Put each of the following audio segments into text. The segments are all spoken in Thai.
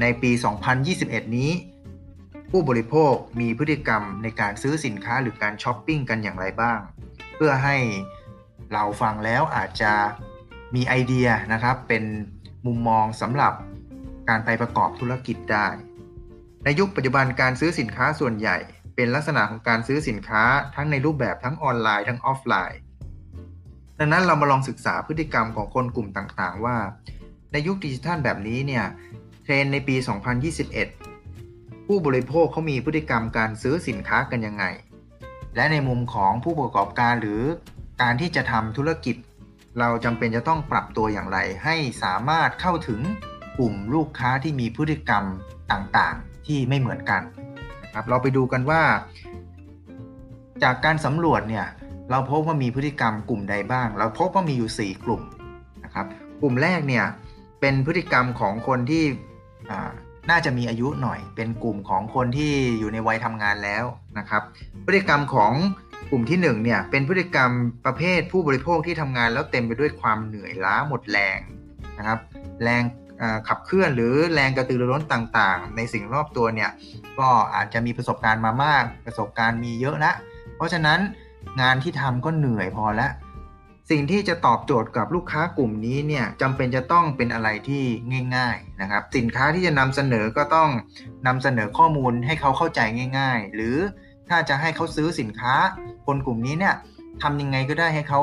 ในปี 2021 นี้ ผู้บริโภคมีพฤติกรรมในการซื้อสินค้าหรือการช้อปปิ้งกันอย่างไรบ้าง เพื่อให้เราฟังแล้วอาจจะมีไอเดียนะครับ เป็นมุมมองสำหรับการไปประกอบธุรกิจได้ ในยุคปัจจุบันการซื้อสินค้าส่วนใหญ่ เป็นลักษณะของการซื้อสินค้าทั้งในรูปแบบทั้งออนไลน์ทั้งออฟไลน์ ดังนั้นเรามาลองศึกษาพฤติกรรมของคนกลุ่มต่างๆ ว่า ในยุคดิจิทัลแบบนี้เนี่ย ทรนในปี 2021 ผู้บริโภคเขามีพฤติกรรมการซื้อสินค้ากันยังไง และในมุมของผู้ประกอบการหรือการที่จะทำธุรกิจ เราจำเป็นจะต้องปรับตัวอย่างไร ให้สามารถเข้าถึงกลุ่มลูกค้าที่มีพฤติกรรมต่างๆ ที่ไม่เหมือนกันนะครับเราไปดูกันว่า จากการสำรวจเนี่ยเราพบว่ามีพฤติกรรมกลุ่มใดบ้าง เราพบว่ามีอยู่ 4 กลุ่มนะครับกลุ่มแรกเนี่ยเป็นพฤติกรรมของคนที่ น่าจะมีอายุหน่อยเป็นกลุ่มของคนที่อยู่ในวัยทำงานแล้วนะครับ พฤติกรรมของกลุ่มที่1เนี่ยเป็นพฤติกรรมประเภทผู้บริโภคที่ทำงานแล้วเต็มไปด้วยความเหนื่อยล้าหมดแรงนะครับแรงขับเคลื่อนหรือแรงกระตือรือร้นต่างๆ ในสิ่งรอบตัวเนี่ยก็อาจจะมีประสบการณ์มามาก ประสบการณ์มีเยอะแล้วเพราะฉะนั้นงานที่ทำก็เหนื่อยพอแล้ว สิ่งที่จะตอบโจทย์กับลูกค้ากลุ่มนี้เนี่ยจำเป็นจะต้องเป็นอะไรที่ง่าย ๆนะครับ สินค้าที่จะนำเสนอก็ต้องนำเสนอข้อมูลให้เขาเข้าใจง่าย ๆ หรือถ้าจะให้เขาซื้อสินค้า คนกลุ่มนี้เนี่ยทำยังไงก็ได้ให้เขา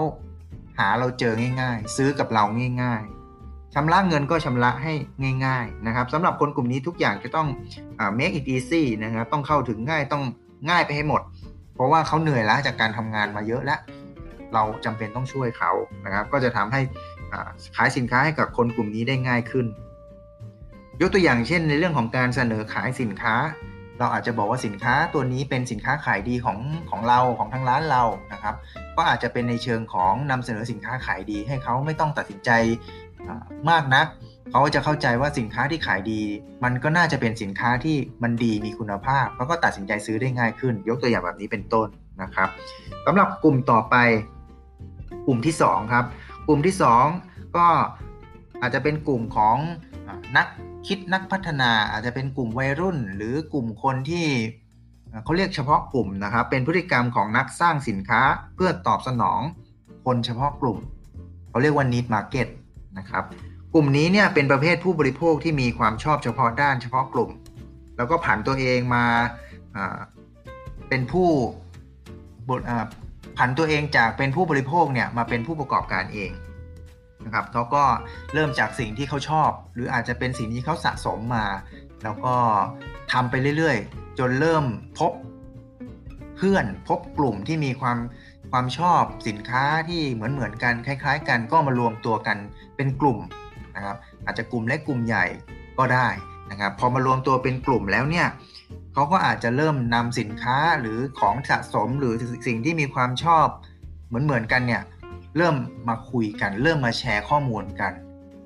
หาเราเจอง่าย ๆ ซื้อกับเราง่าย ๆชำระเงินก็ชำระให้ง่าย ๆ นะครับสำหรับคนกลุ่มนี้ทุกอย่างจะต้อง make it easy นะครับต้องเข้าถึงง่ายต้องง่ายไปให้หมด เพราะว่าเขาเหนื่อยล้าจากการทำงานมาเยอะแล้ว เราจำเป็นต้องช่วยเขานะครับ ก็จะทำให้ขายสินค้าให้กับคนกลุ่มนี้ได้ง่ายขึ้น ยกตัวอย่างเช่น ในเรื่องของการเสนอขายสินค้า เราอาจจะบอกว่าสินค้าตัวนี้เป็นสินค้าขายดีของของเราของทางร้านเรานะครับ ก็อาจจะเป็นในเชิงของนำเสนอสินค้าขายดี ให้เขาไม่ต้องตัดสินใจมากนักเขาจะเข้าใจว่าสินค้าที่ขายดี มันก็น่าจะเป็นสินค้าที่มันดีมีคุณภาพเขาก็ตัดสินใจซื้อได้ง่ายขึ้น ยกตัวอย่างแบบนี้เป็นต้นนะครับสำหรับกลุ่มต่อไป กลุ่มที่ 2 ครับ กลุ่มที่ 2 ก็อาจจะเป็นกลุ่มของนักคิดนักพัฒนาอาจจะเป็นกลุ่มวัยรุ่น หรือกลุ่มคนที่เขาเรียกเฉพาะกลุ่มนะครับ เป็นพฤติกรรมของนักสร้างสินค้าเพื่อตอบสนองคนเฉพาะกลุ่มเขาเรียกว่า need market นะครับกลุ่มนี้เนี่ยเป็นประเภทผู้บริโภคที่มีความชอบเฉพาะด้านเฉพาะกลุ่ม แล้วก็ผันตัวเองมาเป็นผู้ ผันตัวเองจากเป็นผู้บริโภคเนี่ยมาเป็นผู้ประกอบการเองนะครับเขาก็เริ่มจากสิ่งที่เขาชอบ หรืออาจจะเป็นสิ่งที่เขาสะสมมา แล้วก็ทำไปเรื่อยๆ จนเริ่มพบเพื่อนพบกลุ่มที่มีความความชอบสินค้าที่เหมือนเหมือนกันคล้าย ๆ กันก็มารวมตัวกันเป็นกลุ่มนะครับอาจจะกลุ่มเล็กกลุ่มใหญ่ก็ได้นะครับพอมารวมตัวเป็นกลุ่มแล้วเนี่ย เขาก็อาจจะเริ่มนำสินค้าหรือของสะสมหรือสิ่งที่มีความชอบเหมือนเหมือนกันเนี่ยเริ่มมาคุยกัน เริ่มมาแชร์ข้อมูลกัน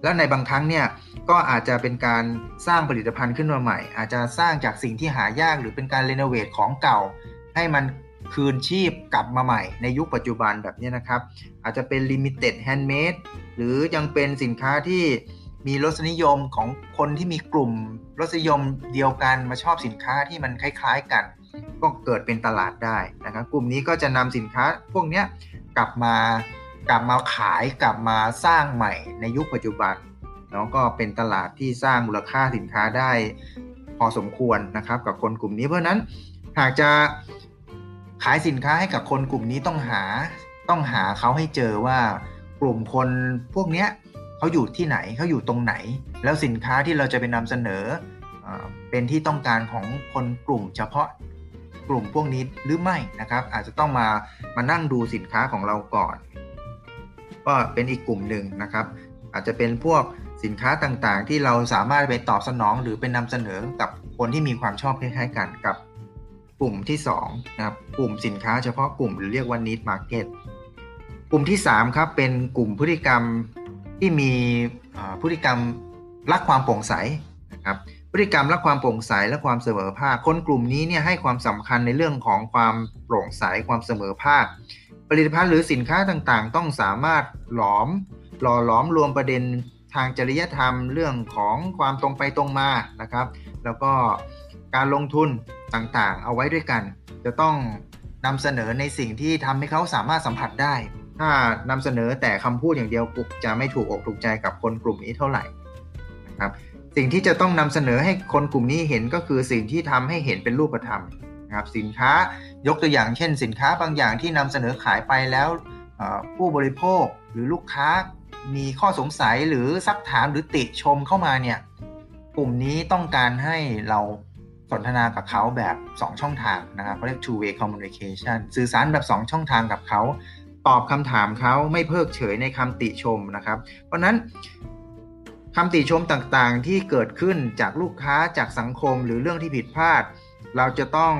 แล้วในบางครั้งเนี่ยก็อาจจะเป็นการสร้างผลิตภัณฑ์ขึ้นมาใหม่ อาจจะสร้างจากสิ่งที่หายากหรือเป็นการรีโนเวทของเก่า ให้มันคืนชีพกลับมาใหม่ในยุคปัจจุบันแบบนี้นะครับ อาจจะเป็น limited handmade หรือยังเป็นสินค้าที่ มีรสนิยมของคนที่มีกลุ่มรสนิยมเดียวกันมาชอบสินค้าที่มันคล้าย ๆกัน ก็เกิดเป็นตลาดได้นะครับ กลุ่มนี้ก็จะนำสินค้าพวกนี้กลับมากลับมาขายกลับมาสร้างใหม่ในยุคปัจจุบันเนาะก็เป็นตลาดที่สร้างมูลค่าสินค้าได้พอสมควรนะครับ กับคนกลุ่มนี้เพราะนั้นหากจะขายสินค้าให้กับคนกลุ่มนี้ต้องหาต้องหาเขาให้เจอว่ากลุ่มคนพวกนี้ เขาอยู่ที่ไหนเขาอยู่ตรงไหน แล้วสินค้าที่เราจะไปนำเสนอเป็นที่ต้องการของคนกลุ่มเฉพาะกลุ่มพวกนี้หรือไม่นะครับ อาจจะต้องมามานั่งดูสินค้าของเราก่อน ก็เป็นอีกกลุ่มหนึ่งนะครับ อาจจะเป็นพวกสินค้าต่างๆ ที่เราสามารถไปตอบสนองหรือเป็นนำเสนอกับคนที่มีความชอบคล้ายๆกันกับกลุ่มที่2นะครับกลุ่มสินค้าเฉพาะกลุ่มหรือเรียกว่า need market กลุ่มที่3ครับเป็นกลุ่มพฤติกรรม ที่มีพฤติกรรมรักความโปร่งใสนะครับพฤติกรรมรักความโปร่งใสและความเสมอภาคคนกลุ่มนี้เนี่ยให้ความสำคัญในเรื่องของความโปร่งใสความเสมอภาค ผลิตภัณฑ์หรือสินค้าต่างๆ ต้องสามารถหลอมหล่อหลอมรวมประเด็นทางจริยธรรมเรื่องของความตรงไปตรงมานะครับ แล้วก็การลงทุนต่างๆ เอาไว้ด้วยกัน จะต้องนำเสนอในสิ่งที่ทำให้เขาสามารถสัมผัสได้ ถ้านำเสนอแต่คำพูดอย่างเดียวกุจะไม่ถูกอกถูกใจกับคนกลุ่มนี้เท่าไหร่นะครับสิ่งที่จะต้องนำเสนอให้คนกลุ่มนี้เห็นก็คือสิ่งที่ทำให้เห็นเป็นรูปธรรมนะครับสินค้ายกตัวอย่างเช่น สินค้าบางอย่างที่นำเสนอขายไปแล้วผู้บริโภคหรือลูกค้ามีข้อสงสัยหรือซักถามหรือติชมเข้ามาเนี่ยกลุ่มนี้ต้องการให้เราสนทนากับเขาแบบ 2 ช่องทางนะครับเขาเรียก two way communication สื่อสารแบบ 2 ช่องทางกับเขา ตอบคำถามเขาไม่เพิกเฉยในคำติชมนะครับ เพราะนั้นคำติชมต่างๆที่เกิดขึ้นจากลูกค้าจากสังคมหรือเรื่องที่ผิดพลาด เราจะต้อง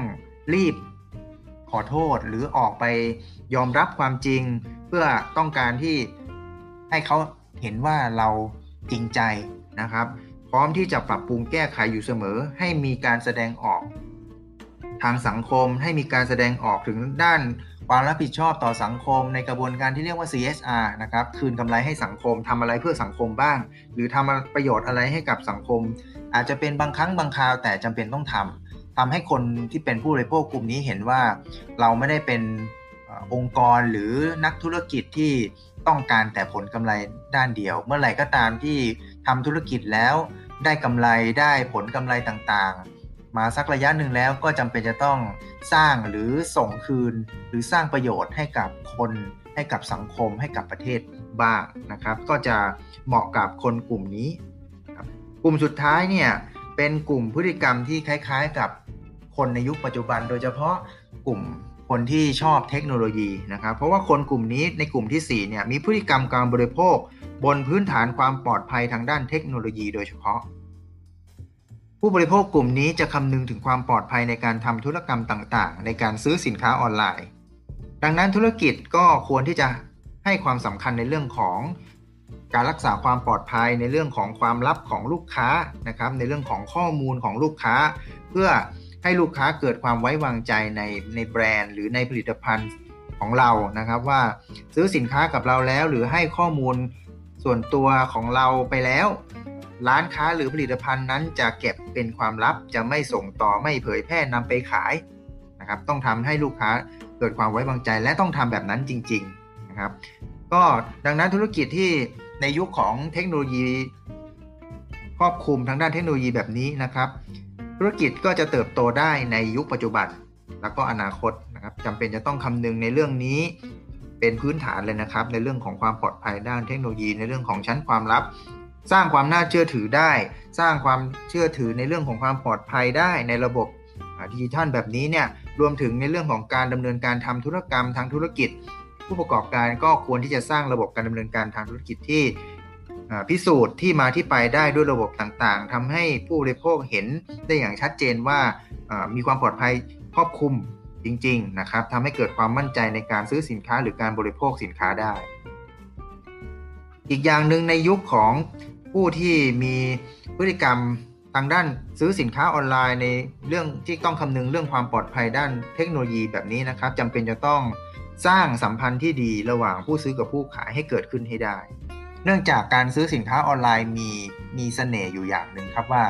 รีบขอโทษหรือออกไปยอมรับความจริง เพื่อต้องการที่ให้เขาเห็นว่าเราจริงใจนะครับ พร้อมที่จะปรับปรุงแก้ไขอยู่เสมอ ให้มีการแสดงออก ทางสังคมให้มีการแสดงออกถึงด้าน ความรับผิดชอบต่อสังคมในกระบวนการที่เรียกว่า CSR นะครับ คืนกำไรให้สังคมทำอะไรเพื่อสังคมบ้าง หรือทำประโยชน์อะไรให้กับสังคม อาจจะเป็นบางครั้งบางคราวแต่จำเป็นต้องทำทำให้คนที่เป็นผู้บริโภคกลุ่มนี้เห็นว่า เราไม่ได้เป็นองค์กรหรือนักธุรกิจที่ต้องการแต่ผลกำไรด้านเดียว เมื่อไหร่ก็ตามที่ทำธุรกิจแล้วได้กำไรได้ผลกำไรต่างๆ มาสักระยะหนึ่งแล้วก็จำเป็นจะต้องสร้างหรือส่งคืน หรือสร้างประโยชน์ให้กับคนให้กับสังคมให้กับประเทศบ้างนะครับ ก็จะเหมาะกับคนกลุ่มนี้ กลุ่มสุดท้ายเนี่ยเป็นกลุ่มพฤติกรรมที่คล้าย ๆ กับคนในยุคปัจจุบัน โดยเฉพาะกลุ่มคนที่ชอบเทคโนโลยีนะครับ เพราะว่าคนกลุ่มนี้ในกลุ่มที่4เนี่ยมีพฤติกรรมการบริโภค บนพื้นฐานความปลอดภัยทางด้านเทคโนโลยีโดยเฉพาะ ผู้บริโภคกลุ่มนี้จะคำนึงถึงความปลอดภัยในการทำธุรกรรมต่างๆ ในการซื้อสินค้าออนไลน์ ดังนั้นธุรกิจก็ควรที่จะให้ความสำคัญในเรื่องของการรักษาความปลอดภัยในเรื่องของความลับของลูกค้านะครับในเรื่องของข้อมูลของลูกค้า เพื่อให้ลูกค้าเกิดความไว้วางใจในในแบรนด์ หรือในผลิตภัณฑ์ของเรานะครับว่าซื้อสินค้ากับเราแล้วหรือให้ข้อมูลส่วนตัวของเราไปแล้ว ร้านค้าหรือผลิตภัณฑ์นั้นจะเก็บเป็นความลับจะไม่ส่งต่อไม่เผยแพร่นำไปขายนะครับต้องทำให้ลูกค้าเกิดความไว้วางใจและต้องทำแบบนั้นจริงๆนะครับก็ดังนั้นธุรกิจที่ในยุคของเทคโนโลยีครอบคลุมทางด้านเทคโนโลยีแบบนี้นะครับ ธุรกิจก็จะเติบโตได้ในยุคปัจจุบัน แล้วก็อนาคตนะครับจำเป็นจะต้องคำนึงในเรื่องนี้เป็นพื้นฐานเลยนะครับ ในเรื่องของความปลอดภัยด้านเทคโนโลยี ในเรื่องของชั้นความลับ สร้างความน่าเชื่อถือได้ สร้างความเชื่อถือในเรื่องของความปลอดภัยได้ในระบบดิจิทัลแบบนี้เนี่ยรวมถึงในเรื่องของการดำเนินการทำธุรกรรมทางธุรกิจ ผู้ประกอบการก็ควรที่จะสร้างระบบการดำเนินการทางธุรกิจที่พิสูจน์ที่มาที่ไปได้ด้วยระบบต่างๆทำให้ผู้บริโภคเห็นได้อย่างชัดเจนว่ามีความปลอดภัยครอบคลุมจริง ๆ นะครับทำให้เกิดความมั่นใจในการซื้อสินค้าหรือการบริโภคสินค้าได้ อีกอย่างหนึ่งในยุคของ ผู้ที่มีพฤติกรรมทางด้านซื้อสินค้าออนไลน์ในเรื่องที่ต้องคำนึงเรื่องความปลอดภัยด้านเทคโนโลยีแบบนี้นะครับจำเป็นจะต้องสร้างสัมพันธ์ที่ดีระหว่างผู้ซื้อกับผู้ขายให้เกิดขึ้นให้ได้ เนื่องจากการซื้อสินค้าออนไลน์มีมีเสน่ห์อยู่อย่างหนึ่งครับว่า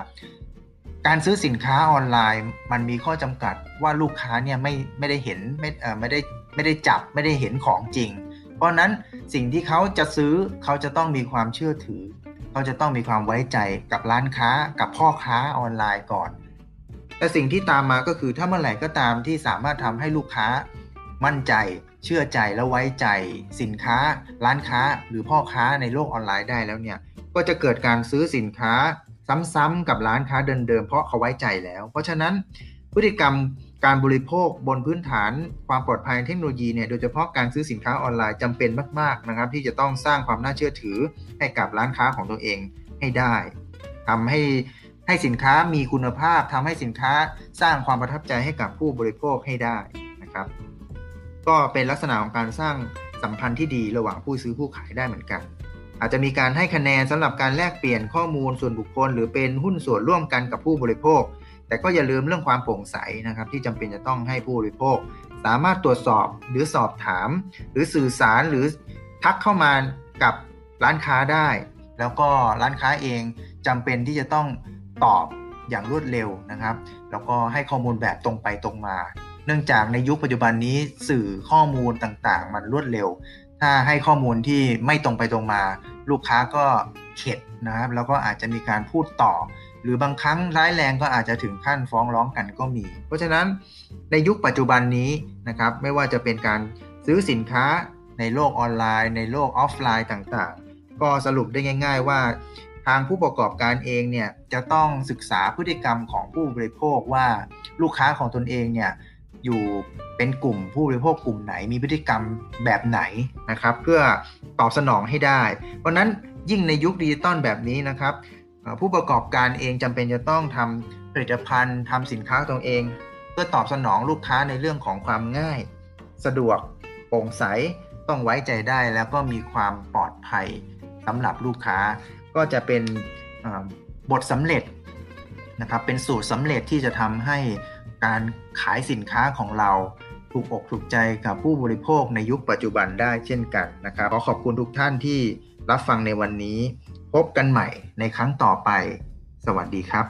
การซื้อสินค้าออนไลน์มันมีข้อจำกัดว่าลูกค้าเนี่ยไม่ไม่ได้เห็นไม่เอ่อไม่ได้ไม่ได้จับไม่ได้เห็นของจริง เพราะนั้นสิ่งที่เขาจะซื้อเขาจะต้องมีความเชื่อถือ เขาจะต้องมีความไว้ใจกับร้านค้ากับพ่อค้าออนไลน์ก่อน แต่สิ่งที่ตามมาก็คือถ้าเมื่อไหร่ก็ตามที่สามารถทำให้ลูกค้า มั่นใจ เชื่อใจและไว้ใจ สินค้า ร้านค้า หรือพ่อค้าในโลกออนไลน์ได้แล้วเนี่ยก็จะเกิดการซื้อสินค้า ซ้ำๆกับร้านค้าเดิมๆเพราะเขาไว้ใจแล้ว เพราะฉะนั้น พฤติกรรมการบริโภคบนพื้นฐานความปลอดภัยเทคโนโลยีเนี่ยโดยเฉพาะการซื้อสินค้าออนไลน์จำเป็นมาก ๆนะครับ ที่จะต้องสร้างความน่าเชื่อถือให้กับร้านค้าของตัวเองให้ได้ทำให้ให้สินค้ามีคุณภาพทำให้สินค้าสร้างความประทับใจให้กับผู้บริโภคให้ได้นะครับ ก็เป็นลักษณะของการสร้างสัมพันธ์ที่ดีระหว่างผู้ซื้อผู้ขายได้เหมือนกัน อาจจะมีการให้คะแนนสำหรับการแลกเปลี่ยนข้อมูลส่วนบุคคล หรือเป็นหุ้นส่วนร่วมกันกับผู้บริโภค แต่ก็อย่าลืมเรื่องความโปร่งใสนะครับ ที่จำเป็นจะต้องให้ผู้บริโภค สามารถตรวจสอบหรือสอบถาม หรือสื่อสารหรือทักเข้ามากับร้านค้าได้ แล้วก็ร้านค้าเองจำเป็นที่จะต้องตอบอย่างรวดเร็วนะครับ แล้วก็ให้ข้อมูลแบบตรงไปตรงมา เนื่องจากในยุคปัจจุบันนี้สื่อข้อมูลต่างๆ มันรวดเร็ว ถ้าให้ข้อมูลที่ไม่ตรงไปตรงมา ลูกค้าก็เข็ดนะครับ แล้วก็อาจจะมีการพูดต่อ หรือบางครั้งร้ายแรงก็อาจจะถึงขั้นฟ้องร้องกันก็มี เพราะฉะนั้นในยุคปัจจุบันนี้นะครับไม่ว่าจะเป็นการซื้อสินค้าในโลกออนไลน์ ในโลกออฟไลน์ต่างๆ ก็สรุปได้ง่าย ๆ ว่าทางผู้ประกอบการเองเนี่ยจะต้องศึกษาพฤติกรรมของผู้บริโภคว่าลูกค้าของตนเองเนี่ยอยู่เป็นกลุ่มผู้บริโภคกลุ่มไหนมีพฤติกรรมแบบไหนนะครับ เพื่อตอบสนองให้ได้ เพราะนั้นยิ่งในยุคดิจิตอลแบบนี้นะครับ ผู้ประกอบการเองจำเป็นจะต้องทำผลิตภัณฑ์ทำสินค้าตัวเอง เพื่อตอบสนองลูกค้าในเรื่องของความง่าย สะดวกโปร่งใสต้องไว้ใจได้แล้วก็มีความปลอดภัยสำหรับลูกค้า ก็จะเป็นบทสำเร็จนะครับเป็นสูตรสำเร็จที่จะทำให้การขายสินค้าของเราถูกอกถูกใจกับผู้บริโภคในยุคปัจจุบันได้เช่นกันนะครับขอขอบคุณทุกท่านที่รับฟังในวันนี้ พบกันใหม่ในครั้งต่อไป สวัสดีครับ